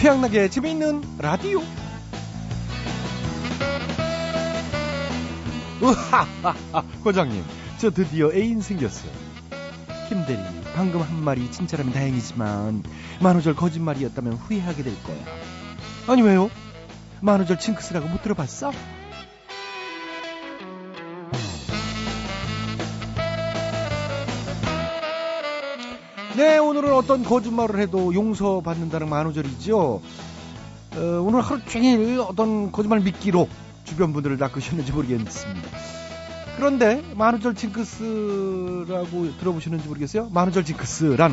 태양나게 재미있는 라디오. 우하하하, 과장님, 저 드디어 애인 생겼어요. 김대리, 방금 한 말이 진짜라면 다행이지만 만우절 거짓말이었다면 후회하게 될 거야. 아니 왜요? 만우절 징크스라고 못 들어봤어? 네, 오늘은 어떤 거짓말을 해도 용서받는다는 만우절이죠. 어, 오늘 하루 종일 어떤 거짓말 믿기로 주변 분들을 낚으셨는지 모르겠습니다. 그런데 만우절 징크스라고 들어보시는지 모르겠어요? 만우절 징크스란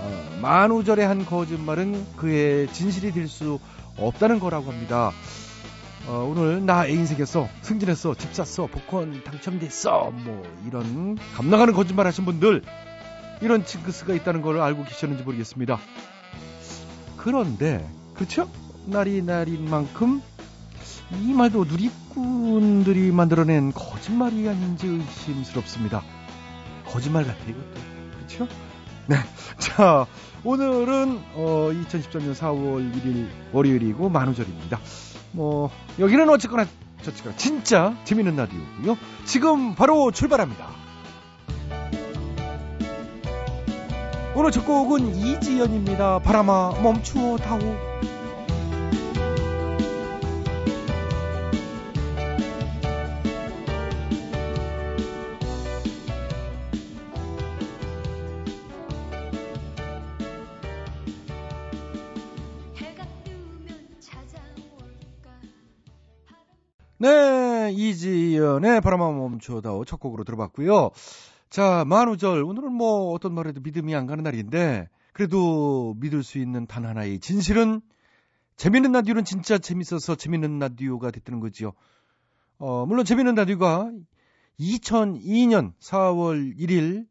어, 만우절에 한 거짓말은 그의 진실이 될 수 없다는 거라고 합니다. 어, 오늘 나 애인 생겼어, 승진했어, 집 샀어, 복권 당첨됐어, 뭐 이런 감나가는 거짓말 하신 분들 이런 징크스가 있다는 걸 알고 계셨는지 모르겠습니다. 그런데 그렇죠? 날이 날인 만큼 이 말도 누리꾼들이 만들어낸 거짓말이 아닌지 의심스럽습니다. 거짓말 같아 이것도 그렇죠? 네, 자 오늘은 어, 2013년 4월 1일 월요일이고 만우절입니다. 뭐 여기는 어쨌거나 저쨌거나 진짜 재밌는 라디오고요. 지금 바로 출발합니다. 오늘 첫 곡은 이지연입니다. 바람아 멈추어 다오. 네, 이지연의 바람아 멈추어 다오 첫 곡으로 들어봤고요. 자, 만우절. 오늘은 뭐 어떤 말에도 믿음이 안 가는 날인데, 그래도 믿을 수 있는 단 하나의 진실은 재밌는 라디오는 진짜 재밌어서 재밌는 라디오가 됐다는 거지요. 어, 물론 재밌는 라디오가 2002년 4월 1일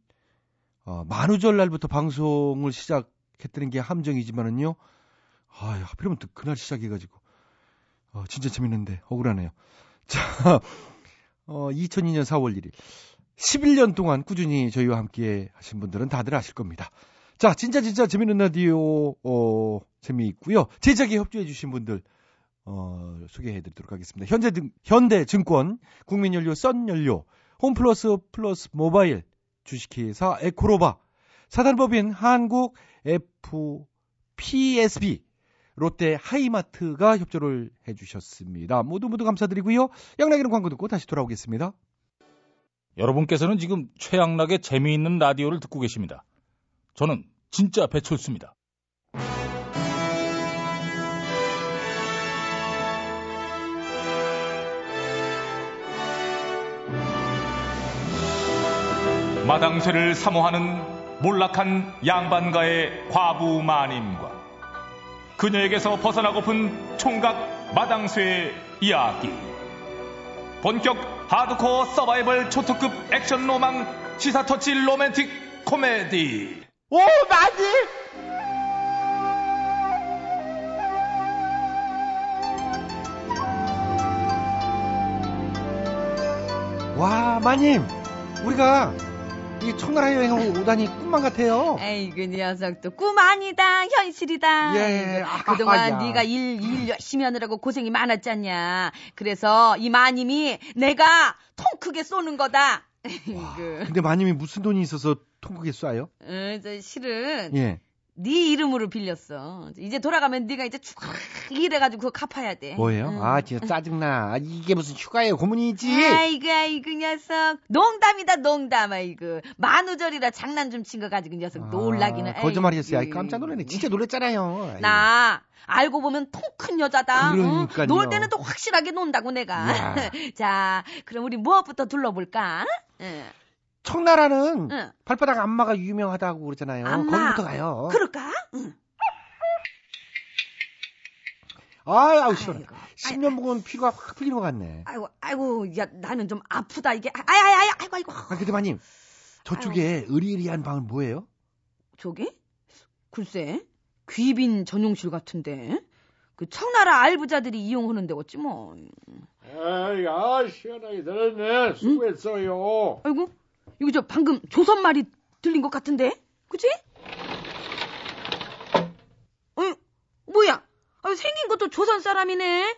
어, 만우절 날부터 방송을 시작했다는 게 함정이지만은요. 아, 하필이면 또 그날 시작해가지고 어, 진짜 재밌는데 억울하네요. 자, 어, 2002년 4월 1일 11년 동안 꾸준히 저희와 함께 하신 분들은 다들 아실 겁니다. 자, 진짜 진짜 재밌는 라디오 어, 재미있고요. 제작에 협조해 주신 분들 어, 소개해 드리도록 하겠습니다. 현재 등, 현대증권, 국민연료, 썬연료, 홈플러스 플러스 모바일, 주식회사 에코로바, 사단법인 한국 FPSB, 롯데 하이마트가 협조를 해 주셨습니다. 모두 모두 감사드리고요. 양락이는 광고 듣고 다시 돌아오겠습니다. 여러분께서는 지금 최양락의 재미있는 라디오를 듣고 계십니다. 저는 진짜 배철수입니다. 마당쇠를 사모하는 몰락한 양반가의 과부 마님과 그녀에게서 벗어나고픈 총각 마당쇠의 이야기. 본격 하드코어 서바이벌 초특급 액션 로망 시사 터치 로맨틱 코미디. 오, 맞지? 와, 마님, 우리가 이 청나라 여행을 오다니 꿈만 같아요. 에이, 그 녀석도 꿈 아니다, 현실이다. 예, 아, 그동안 야. 네가 일, 일 열심히 하느라고 고생이 많았잖냐. 그래서 이 마님이 내가 통 크게 쏘는 거다. 그, 근데 마님이 무슨 돈이 있어서 통크게 쏴요? 어, 저 실은 예. 네 이름으로 빌렸어. 이제 돌아가면 네가 이제 쭉 일해가지고 그거 갚아야 돼. 뭐예요? 응. 아, 진짜 짜증나. 아, 이게 무슨 휴가예요? 고문이지. 아이고 아이고 녀석 농담이다 농담 아이고 만우절이라 장난 좀 친 거 가지고 녀석 놀라기는 아, 거짓말이었어요. 아이. 깜짝 놀랐네. 진짜 놀랬잖아요. 나 알고 보면 통 큰 여자다. 어? 그러니까요. 놀 때는 또 확실하게 논다고 내가. 야. 자, 그럼 우리 무엇부터 둘러볼까? 응. 청나라는 응. 발바닥 안마가 유명하다고 그러잖아요. 안마. 거기부터 가요. 그럴까? 응. 아이, 아우, 시원해. 아이고, 10년 먹은 피가 확 풀리는 것 같네. 아이고, 아이고, 야, 나는 좀 아프다, 이게. 아이, 아이, 아이, 아이고, 아이고. 아, 근데 마님, 저쪽에 의리의리한 방은 뭐예요? 저기? 글쎄, 귀빈 전용실 같은데. 그 청나라 알부자들이 이용하는데 어찌 뭐. 에이, 아, 시원하게 들었네. 수고했어요. 아이고, 이거 저 방금 조선 말이 들린 것 같은데? 그치? 어이, 뭐야? 아유, 생긴 것도 조선 사람이네.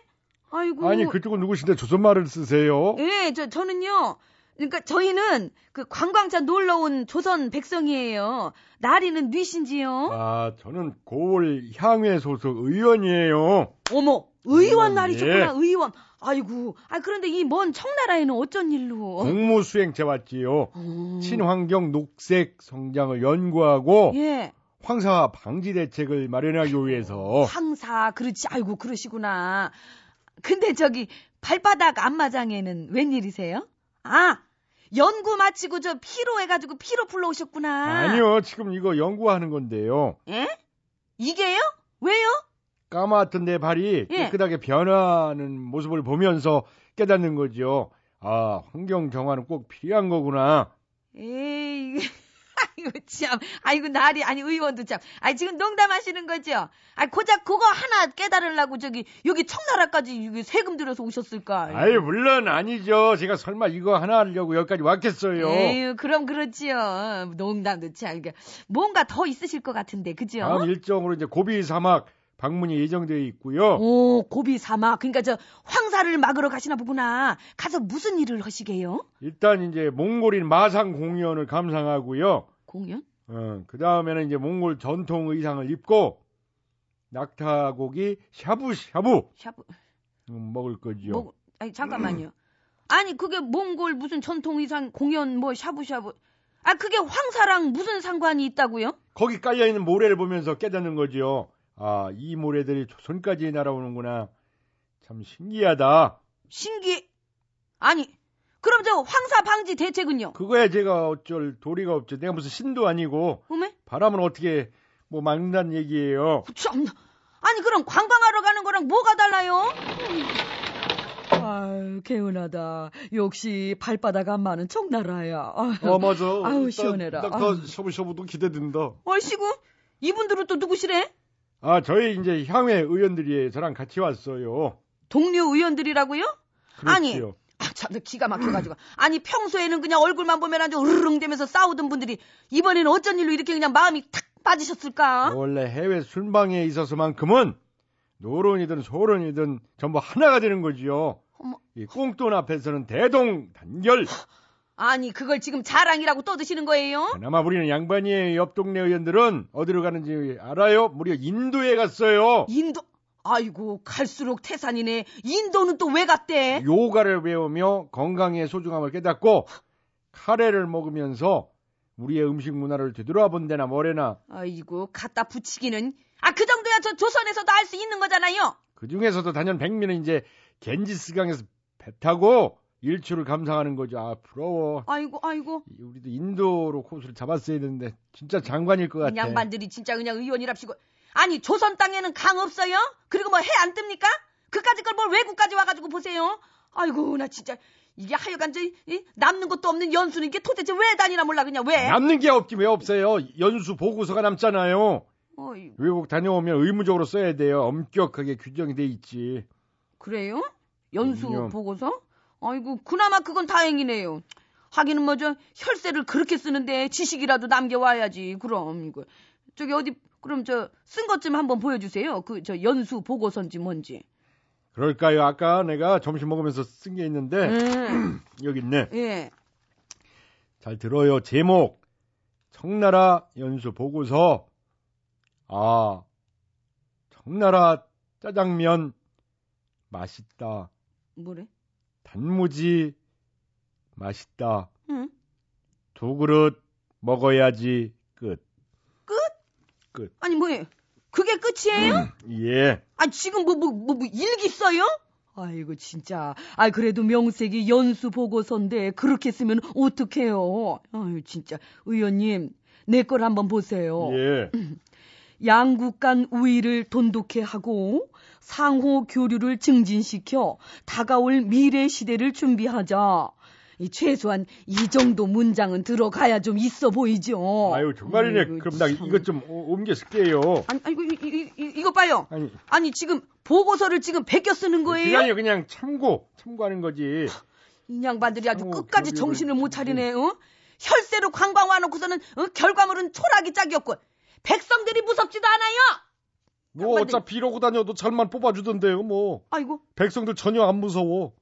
아이고. 아니 그쪽은 누구신데 조선 말을 쓰세요? 예, 저 저는요. 그러니까 저희는 그 관광차 놀러 온 조선 백성이에요. 나리는 뉘신지요? 아 저는 고을 향회 소속 의원이에요. 어머, 의원 음, 날이셨구나, 예. 의원. 아이고, 아 그런데 이 먼 청나라에는 어쩐 일로? 공무 수행체 왔지요. 어. 친환경 녹색 성장을 연구하고 예, 황사 방지 대책을 마련하기 위해서 황사, 그렇지. 아이고, 그러시구나. 근데 저기 발바닥 안마장에는 웬일이세요? 아, 연구 마치고 저 피로 해가지고 피로 풀러 오셨구나. 아니요 지금 이거 연구하는 건데요. 예? 이게요? 왜요? 까맣던 내 발이 예. 깨끗하게 변하는 모습을 보면서 깨닫는 거죠. 아 환경 정화는 꼭 필요한 거구나. 에이, 아이고 참, 아이고 나리 아니 의원도 참, 아니 지금 농담하시는 거죠? 아 고작 그거 하나 깨달으려고 저기 여기 청나라까지 여기 세금 들여서 오셨을까? 아이 물론 아니죠. 제가 설마 이거 하나 하려고 여기까지 왔겠어요. 에휴, 그럼 그렇지요. 농담도 참, 그러니까 뭔가 더 있으실 것 같은데, 그죠? 다음 일정으로 이제 고비 사막 방문이 예정되어 있고요. 오, 고비 사막. 그러니까 저 황사를 막으러 가시나 보구나. 가서 무슨 일을 하시게요? 일단 이제 몽골인 마상 공연을 감상하고요. 공연? 어, 그 다음에는 이제 몽골 전통 의상을 입고 낙타고기 샤브샤브 샤브. 음, 먹을 거죠. 뭐, 아니 잠깐만요. 아니 그게 몽골 무슨 전통 의상 공연 뭐 샤브샤브. 아 그게 황사랑 무슨 상관이 있다고요? 거기 깔려 있는 모래를 보면서 깨닫는 거죠. 아, 이 모래들이 조선까지 날아오는구나. 참 신기하다. 신기. 아니 그럼 저 황사 방지 대책은요? 그거야 제가 어쩔 도리가 없죠. 내가 무슨 신도 아니고 어메? 바람은 어떻게 뭐 막는다는 얘기예요. 참. 아니 그럼 관광하러 가는 거랑 뭐가 달라요? 아유 개운하다. 역시 발바닥 안 많은 청나라야. 아유, 어 맞아. 아우, 시원해라. 나, 아우. 나 셔브셔브도 기대된다. 얼씨구 이분들은 또 누구시래? 아 저희 이제 향회 의원들이 저랑 같이 왔어요. 동료 의원들이라고요? 아니, 그렇지요. 아, 참, 기가 막혀가지고. 아니, 평소에는 그냥 얼굴만 보면 아주 으르릉대면서 싸우던 분들이 이번에는 어쩐 일로 이렇게 그냥 마음이 탁 빠지셨을까? 원래 해외 순방에 있어서만큼은 노론이든 소론이든 전부 하나가 되는 거지요. 어머. 이 꽁돈 앞에서는 대동 단결. 아니, 그걸 지금 자랑이라고 떠드시는 거예요? 그나마 우리는 양반이에요. 옆 동네 의원들은 어디로 가는지 알아요? 무려 인도에 갔어요. 인도, 아이고, 갈수록 태산이네. 인도는 또 왜 갔대? 요가를 배우며 건강의 소중함을 깨닫고 카레를 먹으면서 우리의 음식 문화를 되돌아본 데나 뭐래나 아이고, 갖다 붙이기는. 아, 그 정도야 저 조선에서도 할 수 있는 거잖아요? 그 중에서도 단연 백미는 이제 겐지스강에서 배 타고 일출을 감상하는 거죠. 아 부러워. 아이고, 아이고. 이- 우리도 인도로 코스를 잡았어야 되는데 진짜 장관일 것 같아. 이 양반들이 진짜 그냥 의원이랍시고. 아니, 조선 땅에는 강 없어요? 그리고 뭐 해 안 뜹니까? 그까짓 걸 뭘 외국까지 와가지고 보세요. 아이고, 나 진짜. 이게 하여간 저, 이, 남는 것도 없는 연수는 이게 도대체 왜 다니나 몰라, 그냥 왜? 남는 게 없지 왜 없어요? 연수 보고서가 남잖아요. 어이, 외국 다녀오면 의무적으로 써야 돼요. 엄격하게 규정이 돼 있지. 그래요? 연수 그럼요. 보고서? 아이고, 그나마 그건 다행이네요. 하기는 뭐저 혈세를 그렇게 쓰는데 지식이라도 남겨와야지. 그럼 이거 저기 어디 그럼 저 쓴 것 좀 한번 보여주세요. 그 저 연수 보고서인지 뭔지. 그럴까요? 아까 내가 점심 먹으면서 쓴 게 있는데 음, 여기 있네. 예. 잘 들어요. 제목 청나라 연수 보고서. 아 청나라 짜장면 맛있다. 뭐래? 단무지 맛있다. 응. 두 그릇 먹어야지 끝. 아니 뭐예요? 그게 끝이에요? 예. 아 지금 뭐뭐 뭐 일기 써요? 아이고 진짜. 아 그래도 명색이 연수 보고서인데 그렇게 쓰면 어떡해요? 아유 진짜 의원님 내 걸 한번 보세요. 예. 양국 간 우위를 돈독해 하고 상호 교류를 증진시켜 다가올 미래 시대를 준비하자. 이 최소한 이 정도 문장은 들어가야 좀 있어 보이죠. 아유 정말이네. 아이고, 그럼 나 참. 이것 좀 오- 옮겨 쓸게요. 아니, 아이고 이, 이, 이, 이거 봐요. 아니 아니 지금 보고서를 지금 베껴 쓰는 거예요? 아니라 그냥 참고 참고하는 거지. 이 양반들이 아주 어, 끝까지 교류를 정신을 못 좀- 차리네. 어? 혈세로 관광 와놓고서는 어? 결과물은 초락이 짝이었고 백성들이 무섭지도 않아요. 뭐 양반들- 어차피 이러고 다녀도 잘만 뽑아주던데요. 뭐 아이고, 백성들 전혀 안 무서워.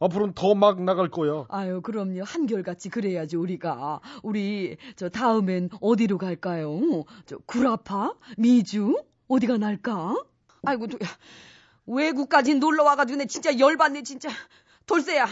앞으로는 더 막 나갈 거야. 아유, 그럼요. 한결같이 그래야지, 우리가. 우리, 저, 다음엔 어디로 갈까요? 저, 구라파? 미주? 어디가 날까? 아이고, 저, 외국까지 놀러 와가지고 내 진짜 열받네, 진짜. 돌쇠야,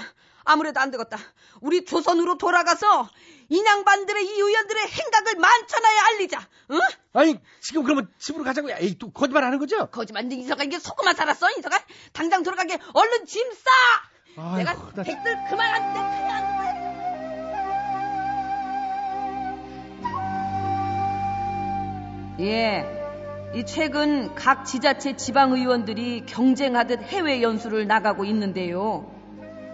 아무래도 안 되겠다. 우리 조선으로 돌아가서 인양반들의 이 의원들의 행각을 만천하에 알리자. 응? 아니 지금 그러면 집으로 가자고요. 에이 또 거짓말 하는 거죠? 거짓말 네 인서가 이게 속고만 살았어, 인서가? 당장 돌아가게 얼른 짐 싸! 아이고, 내가 나- 백들 그만 안 돼, 그냥 안 돼. 예. 이 최근 각 지자체 지방의원들이 경쟁하듯 해외 연수를 나가고 있는데요.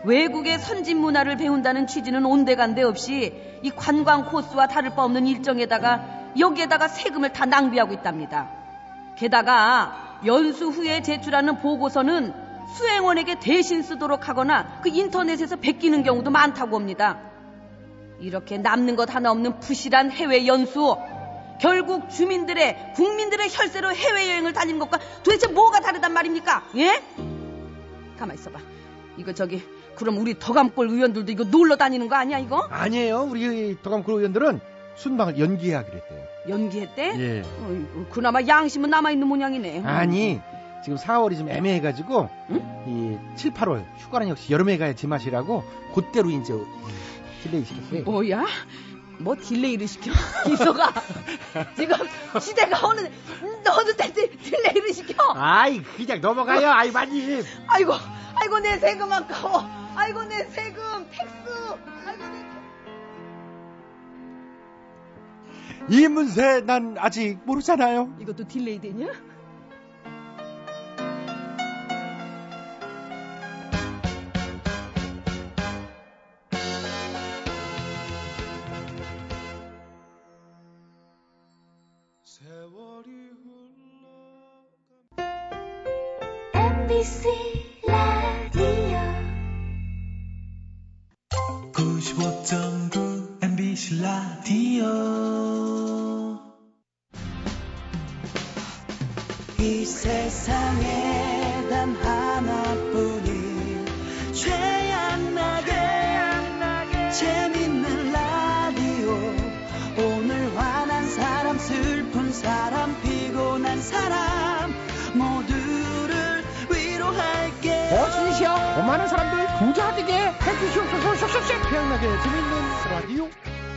외국의 선진 문화를 배운다는 취지는 온데간데 없이 이 관광 코스와 다를 바 없는 일정에다가 여기에다가 세금을 다 낭비하고 있답니다. 게다가 연수 후에 제출하는 보고서는 수행원에게 대신 쓰도록 하거나 그 인터넷에서 베끼는 경우도 많다고 합니다. 이렇게 남는 것 하나 없는 부실한 해외 연수. 결국 주민들의 국민들의 혈세로 해외여행을 다니는 것과 도대체 뭐가 다르단 말입니까? 예? 가만 있어봐. 이거 저기 그럼 우리 더감골 의원들도 이거 놀러 다니는 거 아니야 이거? 아니에요. 우리 도감구 의원들은 순방을 연기하기로 했대요. 연기했대? 예. 어이구, 그나마 양심은 남아 있는 모양이네. 아니 지금 4월이 좀 애매해가지고 이 7, 8월 휴가는 역시 여름에 가야 제맛이라고 그때로 이제 delay 시켰어요. 뭐야? 뭐 delay를 시켜? 기소가 지금 시대가 때 딜- delay를 시켜? 아이 그냥 넘어가요. 아이 많이. 아이고 아이고 내 세금 아까워. 아이고 내 세금 tax. 아이고 내 이문세 난 아직 모르잖아요. 이것도 delay 되냐? 이 세상에 단 하나뿐인 최양나게 재밌는 라디오 오늘 화난 사람 슬픈 사람 피곤한 사람 모두를 위로할게 어서오시오. 많은 사람들 부자 되게 해주시옵소서. 태양나게 재밌는 라디오.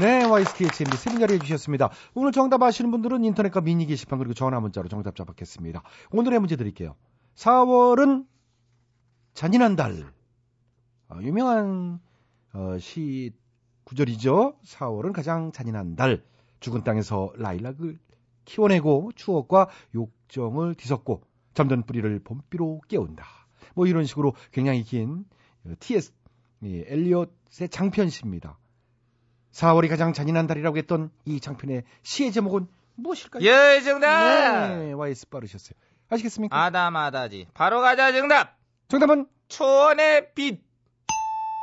네, YSTHMB 세분 자리해 주셨습니다. 오늘 정답 아시는 분들은 인터넷과 미니 게시판 그리고 전화 문자로 정답 잡았겠습니다. 오늘의 문제 드릴게요. 4월은 잔인한 달. 어, 유명한 어, 시 구절이죠. 4월은 가장 잔인한 달. 죽은 땅에서 라일락을 키워내고 추억과 욕정을 뒤섞고 잠든 뿌리를 봄비로 깨운다. 뭐 이런 식으로 굉장히 긴 어, T.S. 이 엘리엇의 장편시입니다. 4월이 가장 잔인한 달이라고 했던 이 장편의 시의 제목은 무엇일까요? 예 정답. 네, YS 빠르셨어요. 아시겠습니까? 알다마다지. 바로 가자 정답. 정답은 초원의 빛.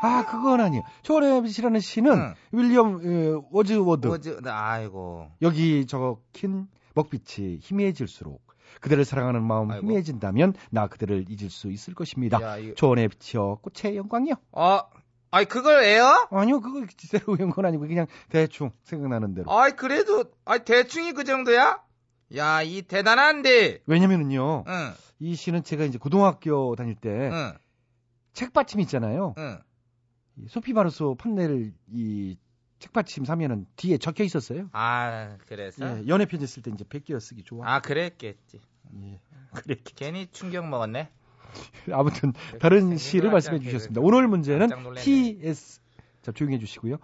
아 그건 아니에요. 초원의 빛이라는 시는 응. 윌리엄 에, 워즈워드 뭐지? 아이고. 여기 적힌 먹빛이 희미해질수록 그대를 사랑하는 마음 아이고. 희미해진다면 나 그대를 잊을 수 있을 것입니다. 야, 이거- 초원의 빛이여 꽃의 영광이요. 어. 아이 그걸 애요? 아니요 그거 제대로 외운 건 아니고 그냥 대충 생각나는 대로. 아이 그래도 아이 대충이 그 정도야? 야 이 대단한데. 왜냐면은요 응. 이 시는 제가 이제 고등학교 다닐 때 응. 책받침 있잖아요. 응. 이 소피 마르소 판넬 이 책받침 사면은 뒤에 적혀 있었어요. 아 그래서. 예, 연애 편지 쓸 때 이제 베끼어 쓰기 좋아. 아 그랬겠지. 예, 그랬겠. 괜히 충격 먹었네. 아무튼 다른 생각도 시를 하지 말씀해 주셨습니다. 그- 오늘 문제는. T.S. 자 조용히 해 주시고요.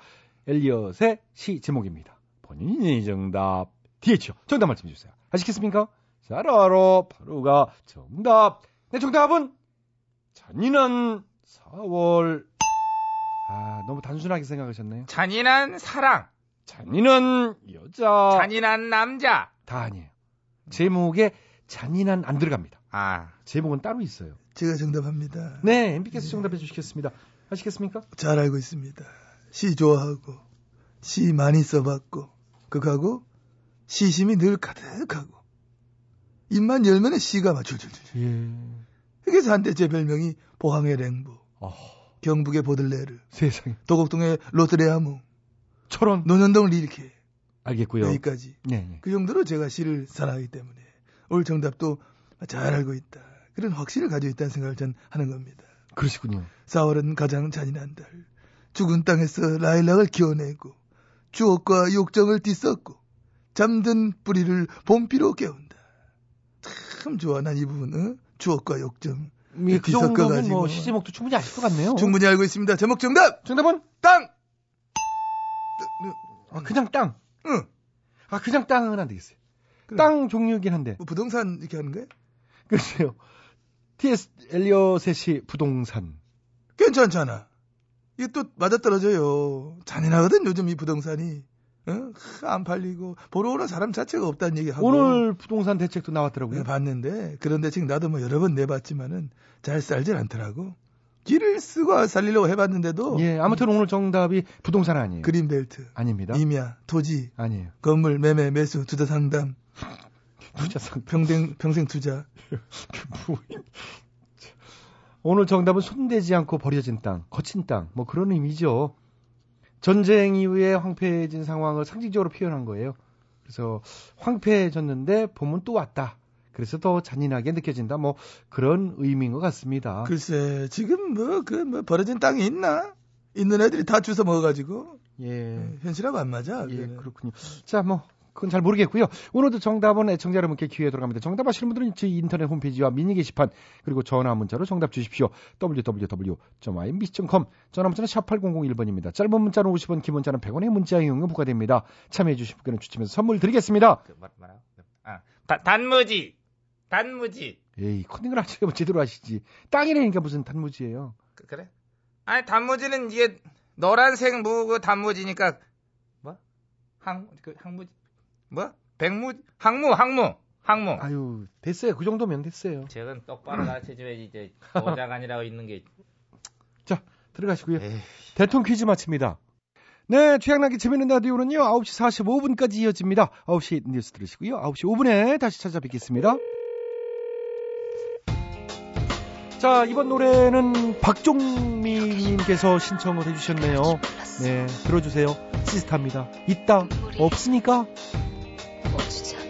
엘리엇의 시 제목입니다. 본인이 정답. DH요. 정답 말씀해 주세요. 아시겠습니까? 잘 알아. 바로가 정답. 네, 정답은 잔인한 4월. 아, 너무 단순하게 생각하셨네요. 잔인한 사랑, 잔인한 여자. 잔인한 남자. 다 아니에요. 제목에 잔인한 안 들어갑니다. 아, 제목은 따로 있어요. 제가 정답합니다. 네, MB께서 정답해 주시겠습니다. 아시겠습니까? 잘 알고 있습니다. 시 좋아하고, 시 많이 써봤고, 극하고, 시심이 늘 가득하고, 입만 열면 시가 막 줄줄줄. 예. 그래서 한때 제 별명이 포항의 랭보, 어, 경북의 보들레르, 세상에. 도곡동의 로트레아무, 철원. 논현동 릴케, 알겠고요. 여기까지. 네, 네. 그 정도로 제가 시를 사랑하기 때문에 오늘 정답도 잘 알고 있다. 그런 확신을 가지고 있다는 생각을 전 하는 겁니다. 그러시군요. 4월은 가장 잔인한 달. 죽은 땅에서 라일락을 키워내고 추억과 욕정을 뒤섞고 잠든 뿌리를 봄비로 깨운다. 참 좋아 난 이 부분 은 추억과 욕정 예, 그 정도면. 뭐 시제목도 충분히 아실 것 같네요. 충분히 알고 있습니다. 제목 정답 정답은 땅. 아, 그냥 땅. 응. 아, 그냥 땅은 안 되겠어요. 그래. 땅 종류이긴 한데. 뭐 부동산 이렇게 하는 거야? 글쎄요. T.S. 엘리엇의 부동산. 괜찮잖아. 이게 또 맞아떨어져요. 잔인하거든 요즘 이 부동산이. 어? 안 팔리고 보러 오는 사람 자체가 없다는 얘기하고 오늘 부동산 대책도 나왔더라고요. 네, 봤는데 그런 대책 나도 뭐 여러 번 내봤지만은 잘 살질 않더라고. 길을 쓰고 살리려고 해봤는데도 예, 아무튼 오늘 정답이 부동산 아니에요. 그린벨트, 아닙니다. 임야, 토지, 아니에요. 건물 매매 매수 투자 상담, 부자상. 평생 평생 투자. 오늘 정답은 손대지 않고 버려진 땅, 거친 땅, 뭐 그런 의미죠. 전쟁 이후에 황폐해진 상황을 상징적으로 표현한 거예요. 그래서 황폐해졌는데 봄은 또 왔다. 그래서 더 잔인하게 느껴진다. 뭐 그런 의미인 것 같습니다. 글쎄 지금 뭐 그뭐 버려진 땅이 있나? 있는 애들이 다 주워 먹어가지고 예. 현실하고 안 맞아. 예. 그렇군요. 자, 뭐 그건 잘 모르겠고요. 오늘도 정답은 애청자 여러분께 기회에 들어갑니다. 정답 아시는 분들은 저희 인터넷 홈페이지와 미니 게시판 그리고 전화 문자로 정답 주십시오. www.imbc.com 전화 문자는 샵 8001번입니다. 짧은 문자는 50원, 긴 문자는 100원의 문자 이용료 부과됩니다. 참여해 주신 분께는 추첨해서 선물 드리겠습니다. 그 말, 말아. 아, 다, 단무지. 단무지. 에이, 컨닝을 하시면 제대로 하시지. 땅이라니까 무슨 단무지예요. 그, 그래? 아니, 단무지는 이게 노란색 무, 그 단무지니까, 뭐? 항, 그, 항무지? 뭐? 백무, 항무, 항무, 항무. 아유, 됐어요. 그 정도면 됐어요. 저건 똑바로 가르쳐줘야지, 이제, 도자간이라고 있는 게. 자, 들어가시고요. 에이. 대통령 퀴즈 마칩니다. 네, 최양락의 재밌는 라디오는요, 9시 45분까지 이어집니다. 9시 뉴스 들으시고요. 9시 5분에 다시 찾아뵙겠습니다. 자, 이번 노래는 박종미님께서 신청을 해주셨네요. 네, 들어주세요. 시스타입니다. 있다, 없으니까? 택시기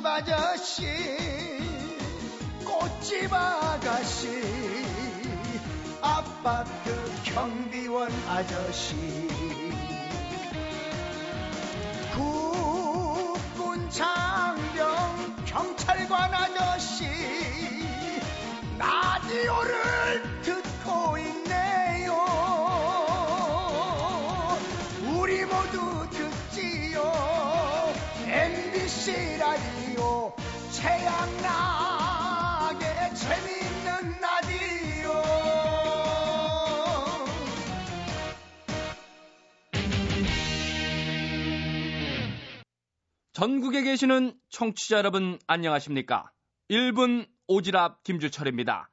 빵집 아저씨 꽃집 아가씨 아파트 경비원 아저씨 전국에 계시는 청취자 여러분 안녕하십니까? 1분 오지랖 김주철입니다.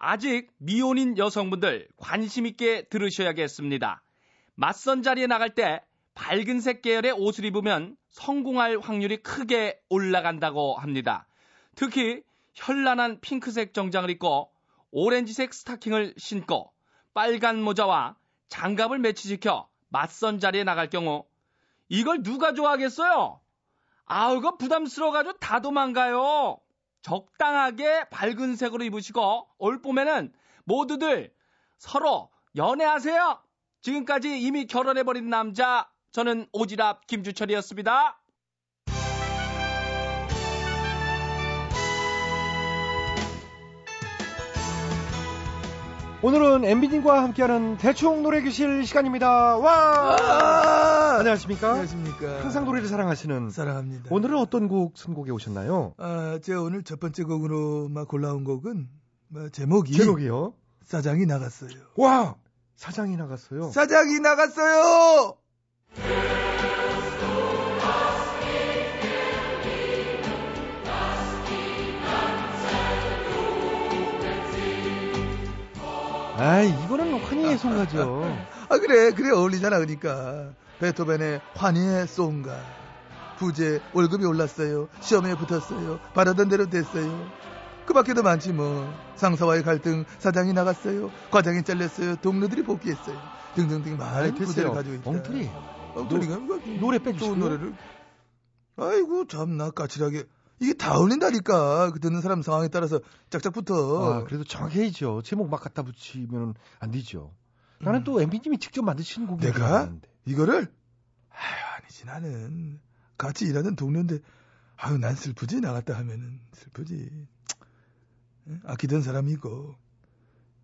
아직 미혼인 여성분들 관심 있게 들으셔야겠습니다. 맞선 자리에 나갈 때 밝은색 계열의 옷을 입으면 성공할 확률이 크게 올라간다고 합니다. 특히 현란한 핑크색 정장을 입고 오렌지색 스타킹을 신고 빨간 모자와 장갑을 매치시켜 맞선 자리에 나갈 경우 이걸 누가 좋아하겠어요? 아우, 그 부담스러워가지고 다 도망가요. 적당하게 밝은 색으로 입으시고, 올 봄에는 모두들 서로 연애하세요. 지금까지 이미 결혼해버린 남자, 저는 오지랖 김주철이었습니다. 오늘은 엠비님과 함께하는 대충 노래 교실 시간입니다. 와! 아! 안녕하십니까? 안녕하십니까. 항상 노래를 사랑하시는 사랑합니다. 오늘은 어떤 곡 선곡에 오셨나요? 아, 제가 오늘 첫 번째 곡으로 막 골라온 곡은 뭐 제목이 제목이요? 사장이 나갔어요. 와! 사장이 나갔어요. 사장이 나갔어요. 아, 이거는 환희의 송가죠. 아 그래 그래 어울리잖아 그러니까. 베토벤의 환희의 송가. 부재 월급이 올랐어요. 시험에 붙었어요. 바라던 대로 됐어요. 그 밖에도 많지 뭐. 상사와의 갈등 사장이 나갔어요. 과장이 잘렸어요. 동료들이 복귀했어요. 등등등 많은 부재를. 가지고 있다. 엉터리. 엉터리가 뭐, 노래 빼주시고요. 좋은 노래를. 아이고 참나 까칠하게 이게 다 어울린다니까 그 듣는 사람 상황에 따라서 짝짝 붙어 아, 그래도 정확해야죠. 제목 막 갖다 붙이면 안 되죠. 나는 또 엠비님이 직접 만드시는 곡이 음. 내가 이거를? 아유 아니지 나는. 같이 일하는 동료인데 아유 난 슬프지 나갔다 하면은. 슬프지. 응? 아끼던 사람이고.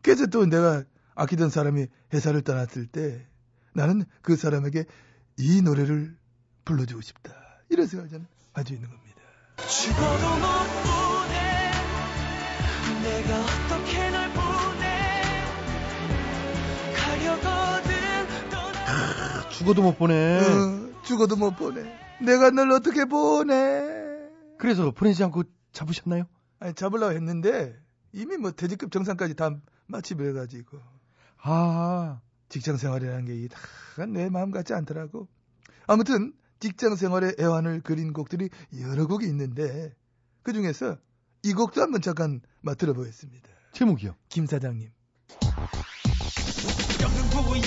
그래서 또 내가 아끼던 사람이 회사를 떠났을 때 나는 그 사람에게 이 노래를 불러주고 싶다. 이런 생각을 저는 가지고 있는 겁니다 죽어도 못 보내. 내가 어떻게 널 보내? 가려거든 떠나. 죽어도 못 보내. 어, 죽어도 못 보내. 내가 널 어떻게 보내? 그래서 보내지 않고 잡으셨나요? 아니 잡으려고 했는데 이미 뭐 퇴직급 정상까지 다 마치고 해가지고. 아, 직장 생활이라는 게 다 내 마음 같지 않더라고. 아무튼 직장 생활의 애환을 그린 곡들이 여러 곡이 있는데 그 중에서 이 곡도 한번 잠깐 맛들어 보겠습니다. 제목이요. 김 사장님.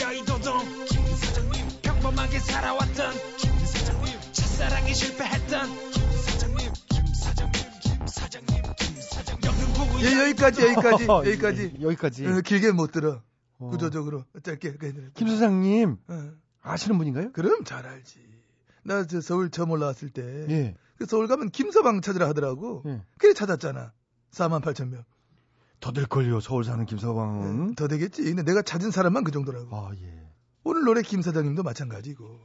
여의도동 김 사장님 평범하게 살아왔던 김 사장님 첫사랑에 실패했던 김 사장님 김 사장님 김 사장님 김 사장님 영등포의 예, 여기까지 여기까지 어, 여기까지 예, 여기까지. 어, 길게 못 들어. 어. 구조적으로 짧게. 김 사장님 어, 아시는 분인가요? 그럼 잘 알지. 나 저 서울 처음 올라왔을 때 예. 그 서울 가면 김서방 찾으라 하더라고. 예. 그래 찾았잖아. 4만 8천 명. 더 될 걸요. 서울 사는 김 사방은. 음, 더 되겠지. 근데 내가 찾은 사람만 그 정도라고. 아, 예. 오늘 노래 김 사장님도 마찬가지고.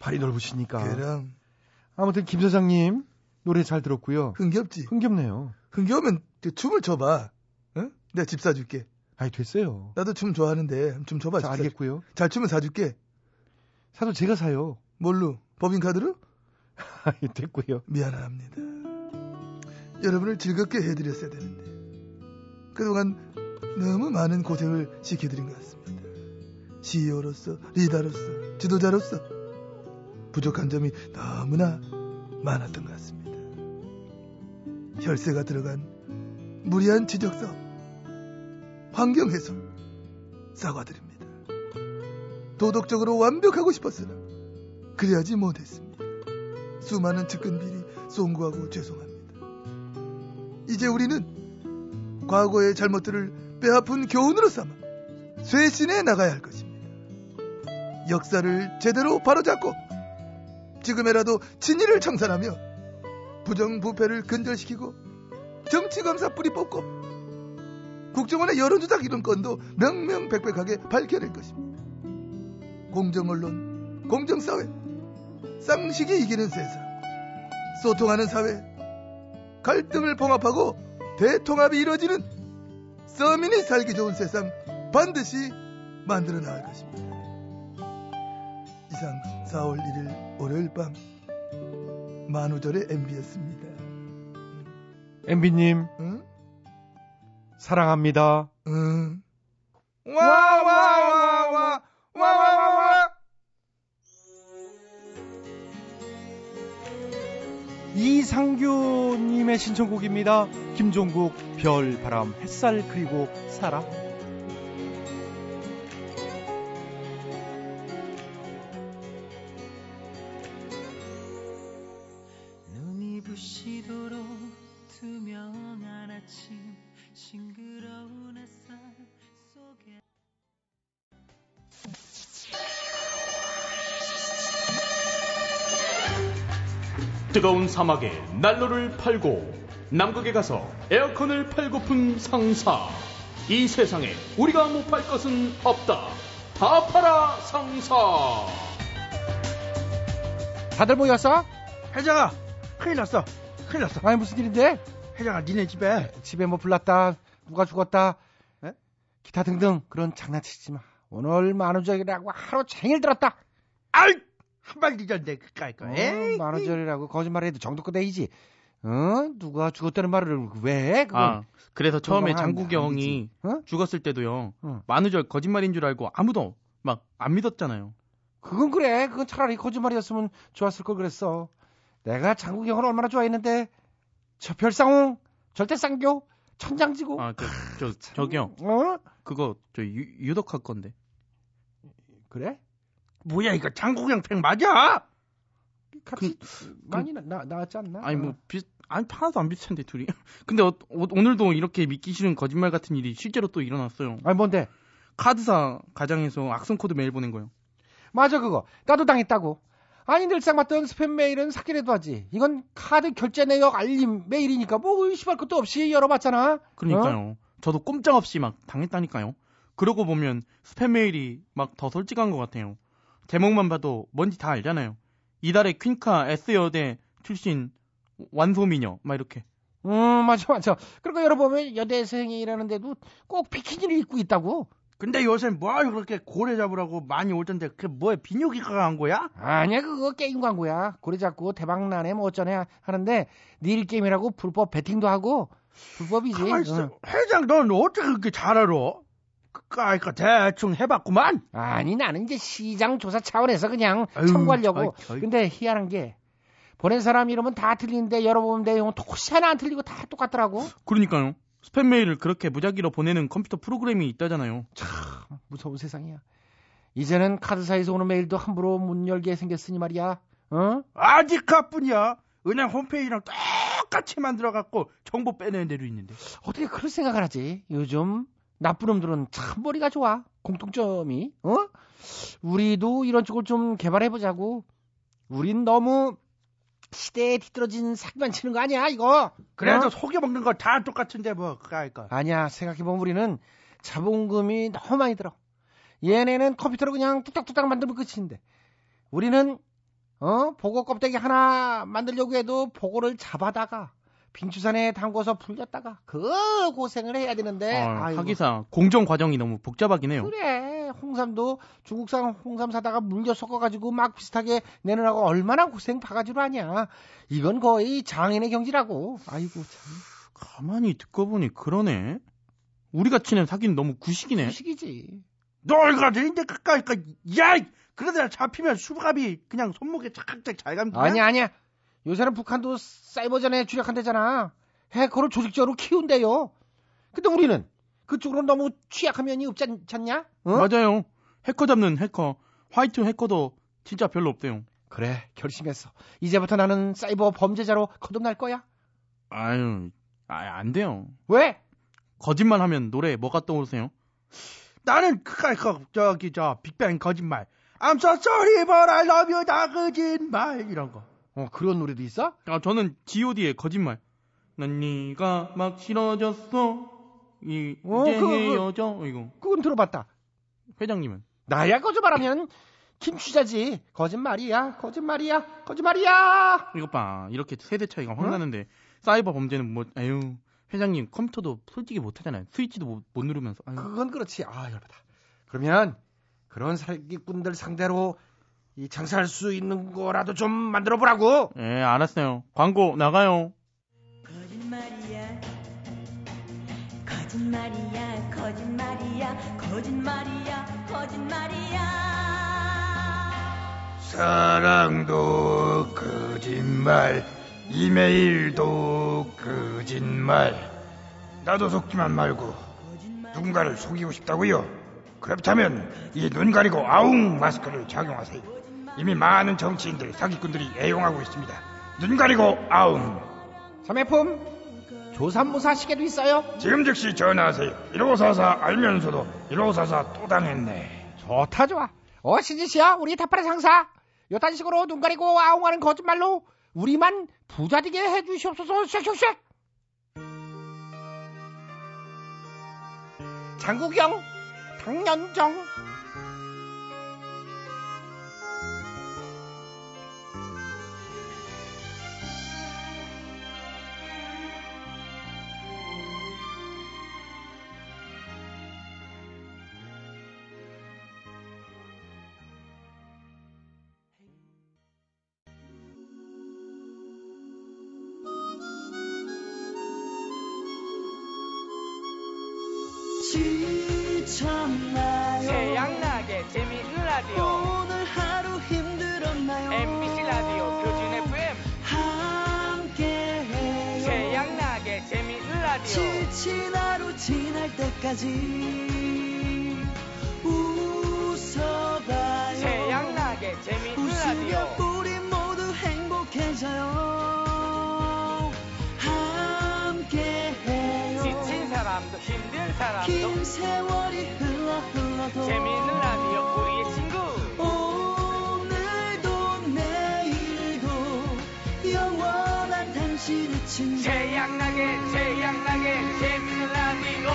발이 넓으시니까. 그럼 아무튼 김 사장님 노래 잘 들었고요. 흥겹지. 흥겹네요. 흥겨우면 그 춤을 춰봐. 응? 내가 집 사줄게. 아이 됐어요. 나도 춤 좋아하는데 춤 춰봐. 자, 사- 알겠고요. 잘 추면 사줄게. 사도 제가 사요. 뭘로? 법인카드로? 아이 됐고요. 미안합니다. 여러분을 즐겁게 해드렸어야 되는데 그동안 너무 많은 고생을 시켜드린 것 같습니다. CEO로서, 리더로서, 지도자로서 부족한 점이 너무나 많았던 것 같습니다. 혈세가 들어간 무리한 지적서, 환경 해소 사과드립니다. 도덕적으로 완벽하고 싶었으나 그래야지 못했습니다. 수많은 측근 비리 송구하고 죄송합니다. 이제 우리는 과거의 잘못들을 뼈아픈 교훈으로 삼아 쇄신해 나가야 할 것입니다. 역사를 제대로 바로잡고 지금이라도 진리를 청산하며 부정부패를 근절시키고 정치검사 뿌리 뽑고 국정원의 여론조작 이런 건도 명명백백하게 밝혀낼 것입니다. 공정언론, 공정사회, 쌍식이 이기는 세상, 소통하는 사회, 갈등을 봉합하고 대통합이 이루어지는 서민이 살기 좋은 세상 반드시 만들어 나갈 것입니다. 이상 4월 1일 월요일 밤 만우절의 MB였습니다. 엠비님 응? 사랑합니다. 응. 와와와와와와와 이상규님의 신청곡입니다. 김종국, 별, 바람, 햇살, 그리고 사랑. 뜨거운 사막에 난로를 팔고 남극에 가서 에어컨을 팔고픈 상사. 이 세상에 우리가 못 팔 것은 없다. 다 팔아 상사. 다들 모였어? 혜정아, 큰일 났어. 큰일 났어. 아니 무슨 일인데? 혜정아, 니네 집에 집에 뭐 불났다, 누가 죽었다, 에? 기타 등등 그런 장난치지 마. 오늘 만우절이라고 하루 종일 들었다. 아이 한발 뒤졌네 그까이 거. 어, 에이, 만우절이라고 거짓말해도 정도껏 해야지. 어? 누가 죽었다는 말을 왜? 해? 그건 아, 그래서 처음에 되지. 어? 죽었을 때도요. 어. 만우절 거짓말인 줄 알고 아무도 막 안 믿었잖아요. 그건 그래. 그건 차라리 거짓말이었으면 좋았을 걸 그랬어. 내가 장국이 형을 얼마나 좋아했는데 저 별상홍, 절대 쌍교, 천장지고. 아, 저, 저, 저 기요. 어? 그거 저 유, 유덕화 건데. 그래? 뭐야 이거 장국영 팩 맞아? 같이 많이 나, 나, 나왔지 않나? 아니 뭐 어. 비슷 아니 하나도 안 비슷한데 둘이. 근데 어, 오- 오늘도 이렇게 믿기 싫은 거짓말 같은 일이 실제로 또 일어났어요. 아니 뭔데? 카드사 가장해서 악성 코드 메일 보낸 거예요. 맞아 그거. 나도 당했다고. 아니 늘상 받던 스팸 메일은 삭제라도 하지. 이건 카드 결제 내역 알림 메일이니까 뭐 의심할 것도 없이 열어봤잖아. 그러니까요. 어? 저도 꼼짝없이 막 당했다니까요. 그러고 보면 스팸 메일이 막 더 솔직한 것 같아요. 제목만 봐도 뭔지 다 알잖아요. 이달의 퀸카 S여대 출신 완소미녀 막 이렇게. 음 맞아 맞아. 그리고 열어보면 여대생이라는데도 꼭 비키니를 입고 있다고. 근데 요새 뭘 그렇게 고래 잡으라고 많이 오던데 그게 뭐야 비뇨기과가 한 거야? 아니야 그거 게임 광고야. 고래 잡고 대박나네 뭐 어쩌네 하는데 닐 게임이라고 불법 베팅도 하고 불법이지. 가만 있어. 응. 회장 넌 어떻게 그렇게 잘 알아? 그까이 거 대충 해봤구만. 아니 나는 이제 시장 조사 차원에서 그냥 아유, 참고하려고. 아이, 아이. 근데 희한한 게 보낸 사람 이름은 다 틀리는데 열어보면 내용은 혹시 하나 안 틀리고 다 똑같더라고. 그러니까요. 스팸 메일을 그렇게 무작위로 보내는 컴퓨터 프로그램이 있다잖아요. 무서운 세상이야. 이제는 카드사에서 오는 메일도 함부로 문 열게 생겼으니 말이야. 어? 아직 가뿐이야. 은행 홈페이지랑 똑같이 만들어갖고 정보 빼내는 데도 있는데. 어떻게 그런 생각을 하지? 요즘 나쁜 놈들은 참 머리가 좋아. 공통점이. 어? 우리도 이런 쪽을 좀 개발해 보자고. 우린 너무 시대에 뒤떨어진 사기만 치는 거 아니야, 이거? 그래도 어? 속여먹는 거 다 똑같은데 뭐 거. 아니야. 생각해보면 우리는 자본금이 너무 많이 들어. 얘네는 컴퓨터로 그냥 뚝딱뚝딱 만들면 끝인데. 우리는, 어, 보고 껍데기 하나 만들려고 해도 보고를 잡아다가, 빙추산에 담궈서 불렸다가, 그 고생을 해야 되는데. 아. 하기사 공정 과정이 너무 복잡하긴 해요. 그래. 홍삼도 중국산 홍삼 사다가 물려 섞어가지고 막 비슷하게 내놓으라고 얼마나 고생 바가지로 하냐. 이건 거의 장인의 경지라고. 아이고, 참. 가만히 듣고 보니 그러네. 우리가 치는 사기는 너무 구식이네. 구식이지. 이제 그까이 거. 야! 그러다 잡히면 수갑이 그냥 손목에 착착 잘 감기냐? 아니야, 아니야. 요새는 북한도 사이버전에 주력한대잖아. 해커를 조직적으로 키운대요. 근데 우리는 그쪽으로 너무 취약한 면이 없지 않- 않냐? 어? 맞아요. 해커 잡는 해커, 화이트 해커도 진짜 별로 없대요. 그래, 결심했어. 이제부터 나는 사이버 범죄자로 거듭날 거야. 아유, 아, 안 돼요. 왜? 거짓말 하면 노래 뭐가 떠오르세요? 나는 그까이 거 저기 저 빅뱅 거짓말. I'm so sorry but I love you 다 거짓말 이런 거. 어, 그런 노래도 있어? 아, 저는 G.O.D의 거짓말. 난 네가 막 싫어졌어. 이, 어, 이제 그, 그. 헤어져. 이거. 그건 들어봤다. 회장님은? 나야 거짓말하면 김추자지. 거짓말이야, 거짓말이야, 거짓말이야. 이것 봐. 이렇게 세대 차이가 확 나는데, 사이버 범죄는 뭐, 에휴. 회장님 컴퓨터도 솔직히 못 하잖아요. 스위치도 못, 못 누르면서. 아유. 그건 그렇지. 아, 열받아. 그러면 그런 사기꾼들 상대로 이 장사할 수 있는 거라도 좀 만들어 보라고. 예, 알았어요. 광고 나가요. 거짓말이야 거짓말이야 거짓말이야 거짓말이야 거짓말이야 사랑도 거짓말, 이메일도 거짓말. 나도 속지만 말고 누군가를 속이고 싶다고요? 그렇다면 이 눈 가리고 아웅 마스크를 착용하세요. 이미 많은 정치인들, 사기꾼들이 애용하고 있습니다. 눈 가리고 아웅. 자매품 조삼모사 시계도 있어요. 지금 즉시 전화하세요. 1544 알면서도 1544 또 당했네. 좋다 좋아. 어 신지씨야 우리 타파의 상사. 요딴 식으로 눈 가리고 아웅하는 거짓말로 우리만 부자 되게 해주시옵소서 쉑쉑쉑 장국영 당년정 지쳤나요? 태양나게 재미있는 라디오 오늘 하루 힘들었나요? MBC 라디오 표준 FM 함께해요. 태양나게 재미있는 라디오 지친 하루 지날 때까지 웃어봐요. 태양나게 재미있는 라디오 우리 모두 행복해져요. 함께해요. 지친 사람도 힘든 사람도 긴 흘러도 재미있는 라디오 우리의 친구. 오늘도 내일도 영원한 당신의 친구. 태양나게 태양나게 재미있는 라디오.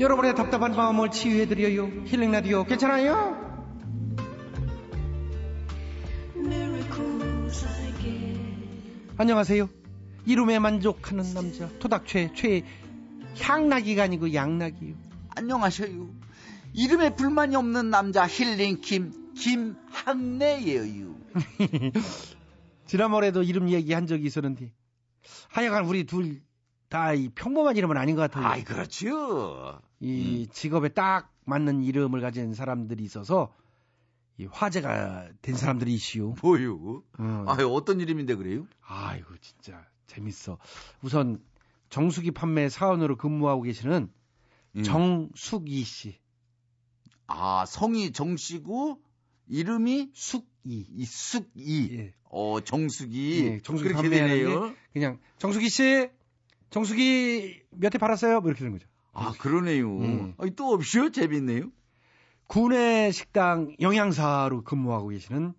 여러분의 답답한 마음을 치유해드려요. 힐링 라디오 괜찮아요? 안녕하세요 이름에 만족하는 남자 토닥최 최 향나기가 아니고 양나기요 안녕하셔요. 이름에 불만이 없는 남자 힐링 김 김학래예요. 지난번에도 이름 얘기한 적이 있었는데 하여간 우리 둘 다 이 평범한 이름은 아닌 것 같아요. 아이 그렇죠. 이 직업에 딱 맞는 이름을 가진 사람들이 있어서 이 화제가 된 사람들이 이시오. 뭐요? 어. 아 어떤 이름인데 그래요? 아이고 진짜 재밌어. 우선 정수기 판매 사원으로 근무하고 계시는 음. 정숙이 씨. 아 성이 정씨고 이름이 숙이. 이 숙이. 예. 어 정숙이. 예, 정수기 그렇게 되네요. 게 그냥 정수기 씨, 정수기 몇회 팔았어요? 뭐 이렇게 되는 거죠. 아 그러네요. 음. 아니, 또 없이요? 재밌네요. 구내 식당 영양사로 근무하고 계시는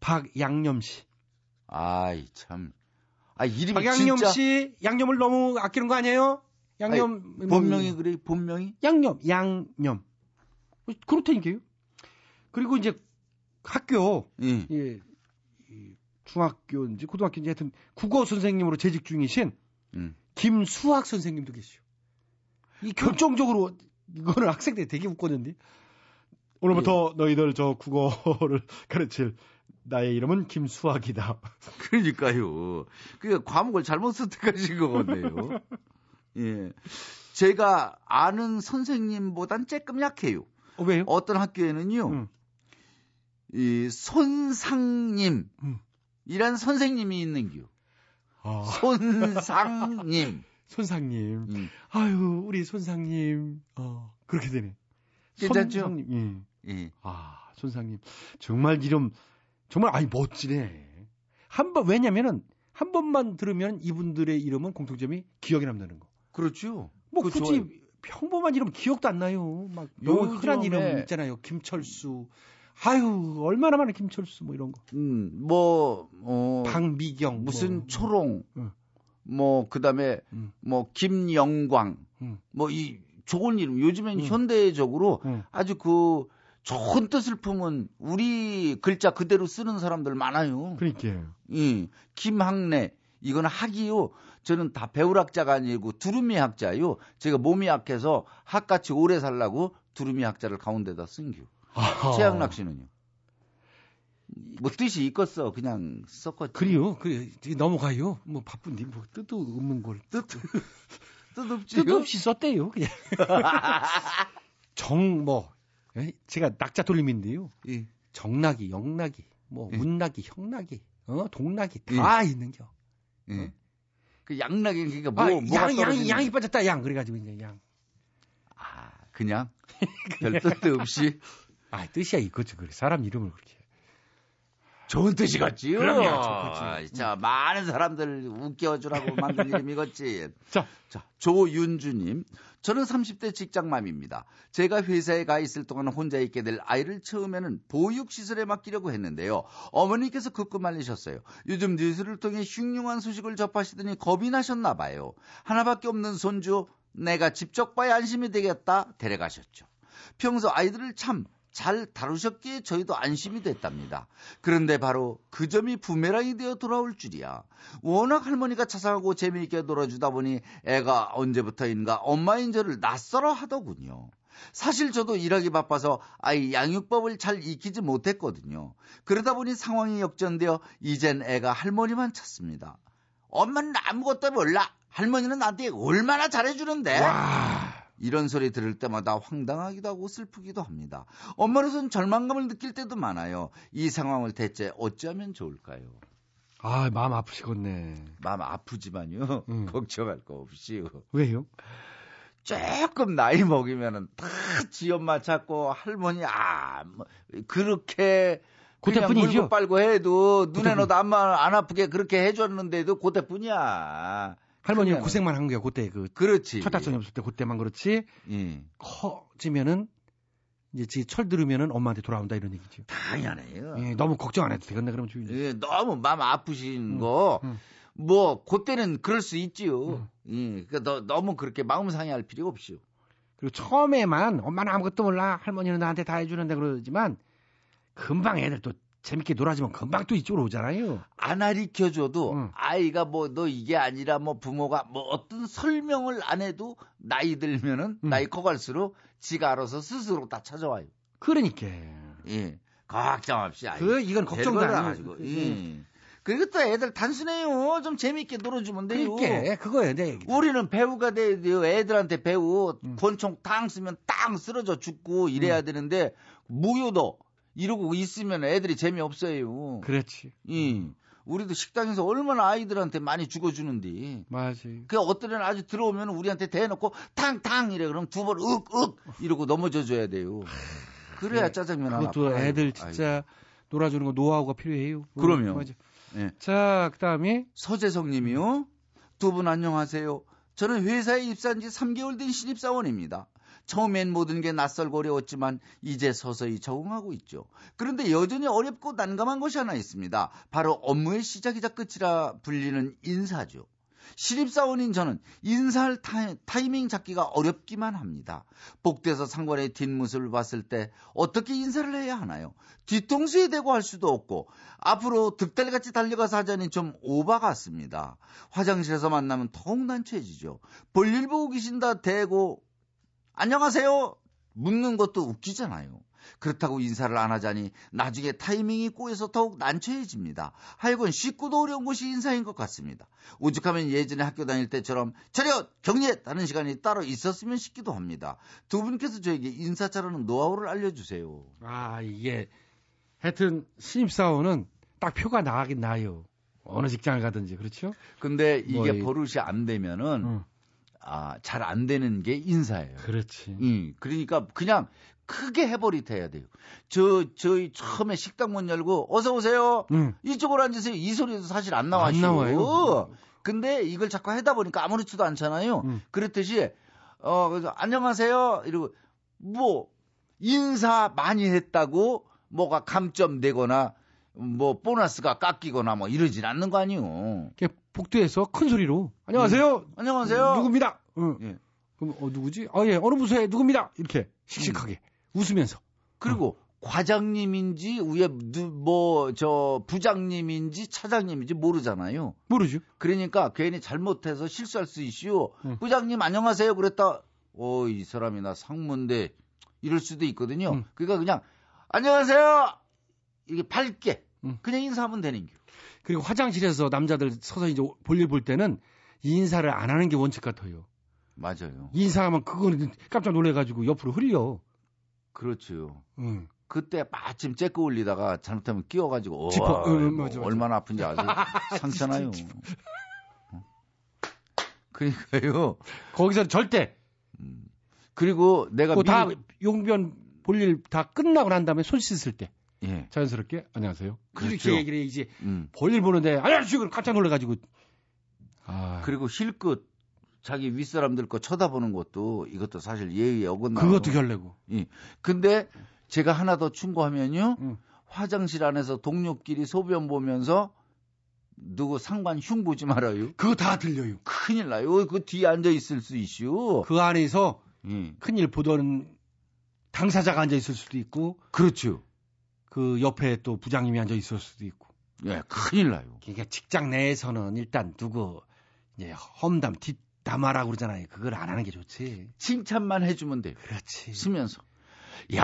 박양념 씨. 아이 참. 아 이름이 박양념 진짜. 씨 양념을 너무 아끼는 거 아니에요? 양념 아니, 뭐, 본명이 그래 본명이? 양념 양념 그렇다니까요. 그리고 이제 학교 예. 예, 이 중학교인지 고등학교인지 하여튼 국어 선생님으로 재직 중이신 음. 김수학 선생님도 계시오. 이 결정적으로 이거는 학생 때 되게 웃거든요. 오늘부터 너희들 저 국어를 가르칠 나의 이름은 김수학이다. 그러니까요. 그 과목을 잘못 선택하신 것 같네요. 예. 제가 아는 선생님보단 조금 약해요. 어, 왜요? 어떤 학교에는요. 음. 이 손상님 음. 이란 선생님이 있는겨. 아, 손상님. 손상님. 음. 아유, 우리 손상님. 어, 그렇게 되네. 괜찮죠? 손상님. 예. 예. 아, 손상님. 정말 이름, 정말, 아니, 멋지네. 한 번, 왜냐면은, 한 번만 들으면 이분들의 이름은 공통점이 기억에 남는 거. 그렇죠. 뭐, 그거 굳이 좋아요. 평범한 이름 기억도 안 나요. 막, 너무 흔한 이름 있잖아요. 김철수. 아유, 얼마나 많은 김철수, 뭐 이런 거. 음, 뭐, 어, 박미경. 무슨 뭐. 초롱, 응. 뭐, 그 다음에, 음. 뭐, 김영광, 음. 뭐, 이, 좋은 이름, 요즘엔 음. 현대적으로 음. 아주 그, 좋은 뜻을 품은 우리 글자 그대로 쓰는 사람들 많아요. 그러니까요. 예. 김학래, 이건 학이요. 저는 다 배울학자가 아니고 두루미 학자요. 제가 몸이 약해서 학같이 오래 살라고 두루미 학자를 가운데다 쓴겨. 최양락 씨는요? 뭐 뜻이 있겠어. 그냥 썼겠지. 그래요. 그 넘어가요. 뭐 바쁜데 뭐 뜻도 없는 걸 뜻, 뜻없지요? 뜻 없이 썼대요. 그냥 정 뭐 제가 낙자 돌림인데요. 예. 정락이, 영락이, 뭐 예. 운락이, 형락이, 어 동락이 다 있는겨. 예. 그 양락이 그러니까 뭐 아, 뭐가 양, 양, 양이 빠졌다 양 그래가지고 이제 양. 아, 그냥 별 뜻도 없이 아 뜻이야 이거죠. 그래 사람 이름을 그렇게. 좋은 뜻이겠지요. 그럼요, 좋겠지. 자, 많은 사람들 웃겨주라고 만든 이름이겠지. 자, 자, 조윤주님. 저는 30대 직장맘입니다. 제가 회사에 가 있을 동안 혼자 있게 될 아이를 처음에는 보육시설에 맡기려고 했는데요. 어머니께서 급급 말리셨어요. 요즘 뉴스를 통해 흉흉한 소식을 접하시더니 겁이 나셨나 봐요. 하나밖에 없는 손주 내가 직접 봐야 안심이 되겠다 데려가셨죠. 평소 아이들을 참 잘 다루셨기에 저희도 안심이 됐답니다. 그런데 바로 그 점이 부메랑이 되어 돌아올 줄이야. 워낙 할머니가 자상하고 재미있게 놀아주다 보니 애가 언제부터인가 엄마인 저를 낯설어 하더군요. 사실 저도 일하기 바빠서 아이 양육법을 잘 익히지 못했거든요. 그러다 보니 상황이 역전되어 이젠 애가 할머니만 찾습니다. 엄마는 아무것도 몰라. 할머니는 나한테 얼마나 잘해주는데. 이런 소리 들을 때마다 황당하기도 하고 슬프기도 합니다. 엄마로서는 절망감을 느낄 때도 많아요. 이 상황을 대체 어찌하면 좋을까요? 아, 마음 아프시겠네. 마음 아프지만요. 걱정할 거 없이요. 왜요? 조금 나이 먹이면은 다 지 엄마 찾고 할머니 아 뭐, 그렇게. 물고 빨고 해도 눈에 넣어도 안, 마- 안 아프게 그렇게 해줬는데도 그때뿐이야. 할머니 크면은. 고생만 한 거야, 그때 그. 그렇지. 철딱선이 없을 때 그때만 그렇지. 예. 커지면은 이제 지철 들으면은 엄마한테 돌아온다 이런 얘기죠. 당연해요. 예, 너무 걱정 안 해도 되겠네 그럼 주인. 예, 너무 마음 아프신 거, 뭐, 그때는 그럴 수 있지요. 예, 그러니까 너, 너무 그렇게 마음 상해할 필요 없이요. 그리고 처음에만 엄마는 아무것도 몰라 할머니는 나한테 다 해주는데 그러지만 금방 애들 또 재밌게 놀아주면 금방 또 이쪽으로 오잖아요. 안 가르쳐줘도 아이가 뭐 너 이게 아니라 뭐 부모가 뭐 어떤 설명을 안 해도 나이 들면은 나이 커갈수록 지가 알아서 스스로 다 찾아와요. 그러니까. 예. 걱정 없이 아이. 그, 이건 걱정도 아니에요. 가지고. 그, 예. 그리고 또 애들 단순해요. 좀 재밌게 놀아주면 돼요. 그러니까 그거예요. 내 우리는 배우가 돼야 돼요. 애들한테 배우 음. 권총 땅 쓰면 땅 쓰러져 죽고 이래야 되는데 무효도 이러고 있으면 애들이 재미없어요. 그렇지. 예. 우리도 식당에서 얼마나 아이들한테 많이 죽어주는데. 맞지. 그 어떤 애는 아주 들어오면 우리한테 대놓고 탕탕 이래 그럼 두 번 윽윽 이러고 넘어져 줘야 돼요. 그래야 짜장면 하나. 그것도 팔아요. 애들 진짜 놀아주는 거 노하우가 필요해요. 아이고. 그럼요. 맞아. 예. 자, 그다음에 서재성 님이요. 두 분 안녕하세요. 저는 회사에 입사한 지 3개월 된 신입사원입니다. 처음엔 모든 게 낯설고 어려웠지만 이제 서서히 적응하고 있죠. 그런데 여전히 어렵고 난감한 것이 하나 있습니다. 바로 업무의 시작이자 끝이라 불리는 인사죠. 신입사원인 저는 인사할 타이, 타이 밍 잡기가 어렵기만 합니다. 복대서 상관의 뒷모습을 봤을 때 어떻게 인사를 해야 하나요? 뒤통수에 대고 할 수도 없고 앞으로 득달같이 달려가서 하자니 좀 오바 같습니다. 화장실에서 만나면 더욱 난처해지죠. 볼일 보고 계신다 대고 안녕하세요 묻는 것도 웃기잖아요. 그렇다고 인사를 안 하자니 나중에 타이밍이 꼬여서 더욱 난처해집니다. 하여간 쉽고도 어려운 것이 인사인 것 같습니다. 오죽하면 예전에 학교 다닐 때처럼 차렷! 경례! 하는 시간이 따로 있었으면 싶기도 합니다. 두 분께서 저에게 인사 잘하는 노하우를 알려주세요. 아, 이게 하여튼 신입사원은 딱 표가 나가긴 나요. 어느 직장을 가든지 그렇죠? 근데 이게 뭐 이- 버릇이 안 되면은 아, 잘 안 되는 게 인사예요. 그렇지. 음, 그러니까 그냥 크게 해버리트 해야 돼요. 저, 저희 처음에 식당 문 열고, 어서 오세요. 응. 이쪽으로 앉으세요. 이 소리도 사실 안 나와요. 안 나와요. 근데 이걸 자꾸 하다 보니까 아무렇지도 않잖아요. 음. 그랬듯이, 어, 그래서 안녕하세요. 이러고, 뭐, 인사 많이 했다고 뭐가 감점되거나, 뭐, 보너스가 깎이거나 뭐 이러진 않는 거 아니에요. 복도에서 큰 소리로 안녕하세요. 음. 안녕하세요. 누굽니다. 응. 예. 그럼 어 누구지? 아 예, 어느 부서에 누굽니다. 이렇게 씩씩하게 웃으면서. 그리고 과장님인지 위에 뭐 저 부장님인지 차장님인지 모르잖아요. 모르죠. 그러니까 괜히 잘못해서 실수할 수 있슈. 부장님 안녕하세요. 그랬다. 어 이 사람이 나 상무인데 이럴 수도 있거든요. 그러니까 그냥 안녕하세요. 이렇게 밝게 그냥 인사하면 되는 겨. 그리고 화장실에서 남자들 서서 이제 볼일 볼 때는 인사를 안 하는 게 원칙 같아요. 맞아요. 인사하면 그거는 깜짝 놀래가지고 옆으로 흘려. 그렇죠. 응. 그때 마침 째고 올리다가 잘못하면 끼워가지고 지퍼, 어, 응, 뭐 맞아, 맞아. 얼마나 아픈지 아주 상처나요. 어? 그러니까요. 거기서 절대. 그리고 내가 그거 다 용변 볼일 다 끝나고 난 다음에 손 씻을 때 예. 자연스럽게 안녕하세요. 그렇죠. 이렇게 얘기를 해야지 음. 볼일 보는데 안녕하세요. 깜짝 놀래가지고. 아. 그리고 힐끗 자기 윗사람들 거 쳐다보는 것도 이것도 사실 예의에 어긋나. 그것도 결례고. 예. 근데 제가 하나 더 충고하면요. 화장실 안에서 동료끼리 소변 보면서 누구 상관 흉 보지 말아요. 그거 다 들려요. 큰일 나요. 그 뒤에 앉아 있을 수 있슈. 그 안에서 예. 큰일 보던 당사자가 앉아 있을 수도 있고 그렇죠. 그 옆에 또 부장님이 앉아 있을 수도 있고. 예, 큰일 나요. 그러니까 직장 내에서는 일단 누구 이제 험담 뒷담화라고 그러잖아요. 그걸 안 하는 게 좋지. 칭찬만 해주면 돼요. 그렇지. 쓰면서. 야,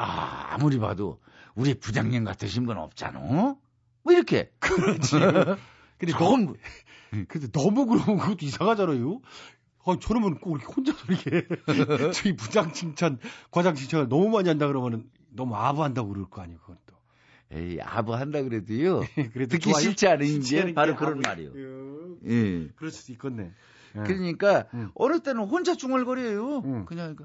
아무리 봐도 우리 부장님 같으신 분 없잖아. 뭐 이렇게. 그렇지. 근데 너무 근데 너무 그러면 그것도 이상하잖아요. 아, 저러면 꼭 이렇게 혼자서 이렇게 저희 부장 칭찬, 과장 칭찬을 너무 많이 한다 그러면은 너무 아부한다고 그럴 거 아니에요, 그건 또. 에이, 아부 한다 그래도요. 그래도 듣기 좋아요? 싫지 않은 게 바로 게 그런 말이요. 예. 예. 그럴 수도 있겠네. 예. 그러니까 음. 어느 때는 혼자 중얼거려요. 음. 그냥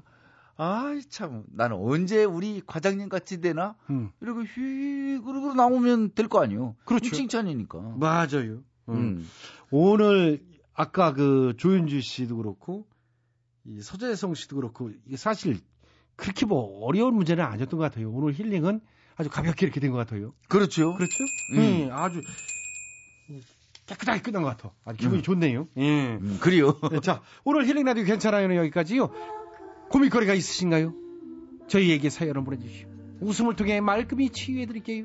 아이 참 나는 언제 우리 과장님 같이 되나? 음. 이러고 휘 그러고 나오면 될 거 아니에요. 그렇죠. 칭찬이니까. 맞아요. 음. 음. 오늘 아까 그 조윤주 씨도 그렇고 이 서재성 씨도 그렇고 이게 사실 그렇게 뭐 어려운 문제는 아니었던 것 같아요. 오늘 힐링은 아주 가볍게 이렇게 된 것 같아요. 그렇죠. 그렇죠? 음. 음, 아주 깨끗하게 끝난 것 같아. 아주 기분이 음. 좋네요. 예. 음, 그래요. 네, 자, 오늘 힐링 라디오 괜찮아요는 여기까지요. 고민거리가 있으신가요? 저희에게 사연을 보내주시오. 웃음을 통해 말끔히 치유해드릴게요.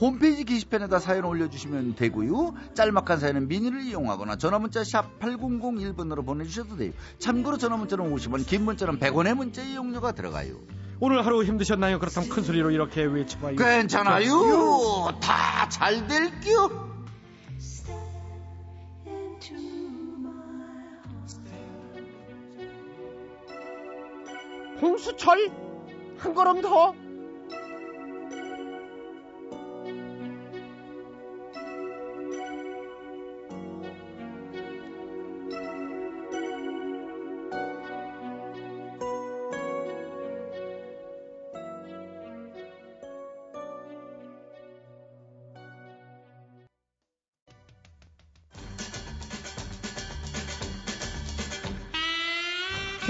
홈페이지 게시판에다 사연 올려주시면 되고요. 짤막한 사연은 미니를 이용하거나 전화문자 샵 8001번으로 보내주셔도 돼요. 참고로 전화문자는 50원, 긴 문자는 100원의 문자 이용료가 들어가요. 오늘 하루 힘드셨나요? 그렇다면 큰 소리로 이렇게 외쳐봐요. 괜찮아요. 다 잘 될게요. 홍수철 한 걸음 더.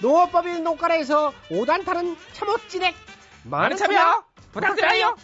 농업법인 농가라에서 5단 타는 참옷진액. 많은 참여 부탁드려요.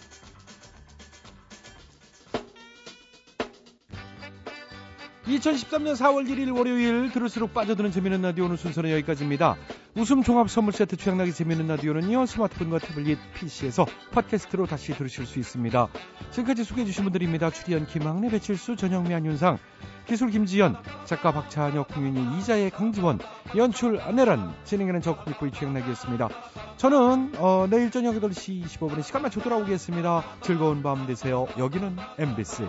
(2013년 4월 1일) 월요일 들을수록 빠져드는 재미있는 라디오 오늘 순서는 여기까지입니다 웃음 종합 선물 세트 취향나게 재미있는 라디오는요 스마트폰과 태블릿 PC에서 팟캐스트로 다시 들으실 수 있습니다. 지금까지 소개해주신 분들입니다. 출연 김학래 배칠수 전영미 안윤상 기술 김지연 작가 박찬혁 공윤이 이자의 강지원 연출 안내란 진행하는 저 코미코이 취향나기였습니다. 저는 어, 내일 저녁 8시 25분에 시간 맞춰 돌아오겠습니다. 즐거운 밤 되세요. 여기는 MBC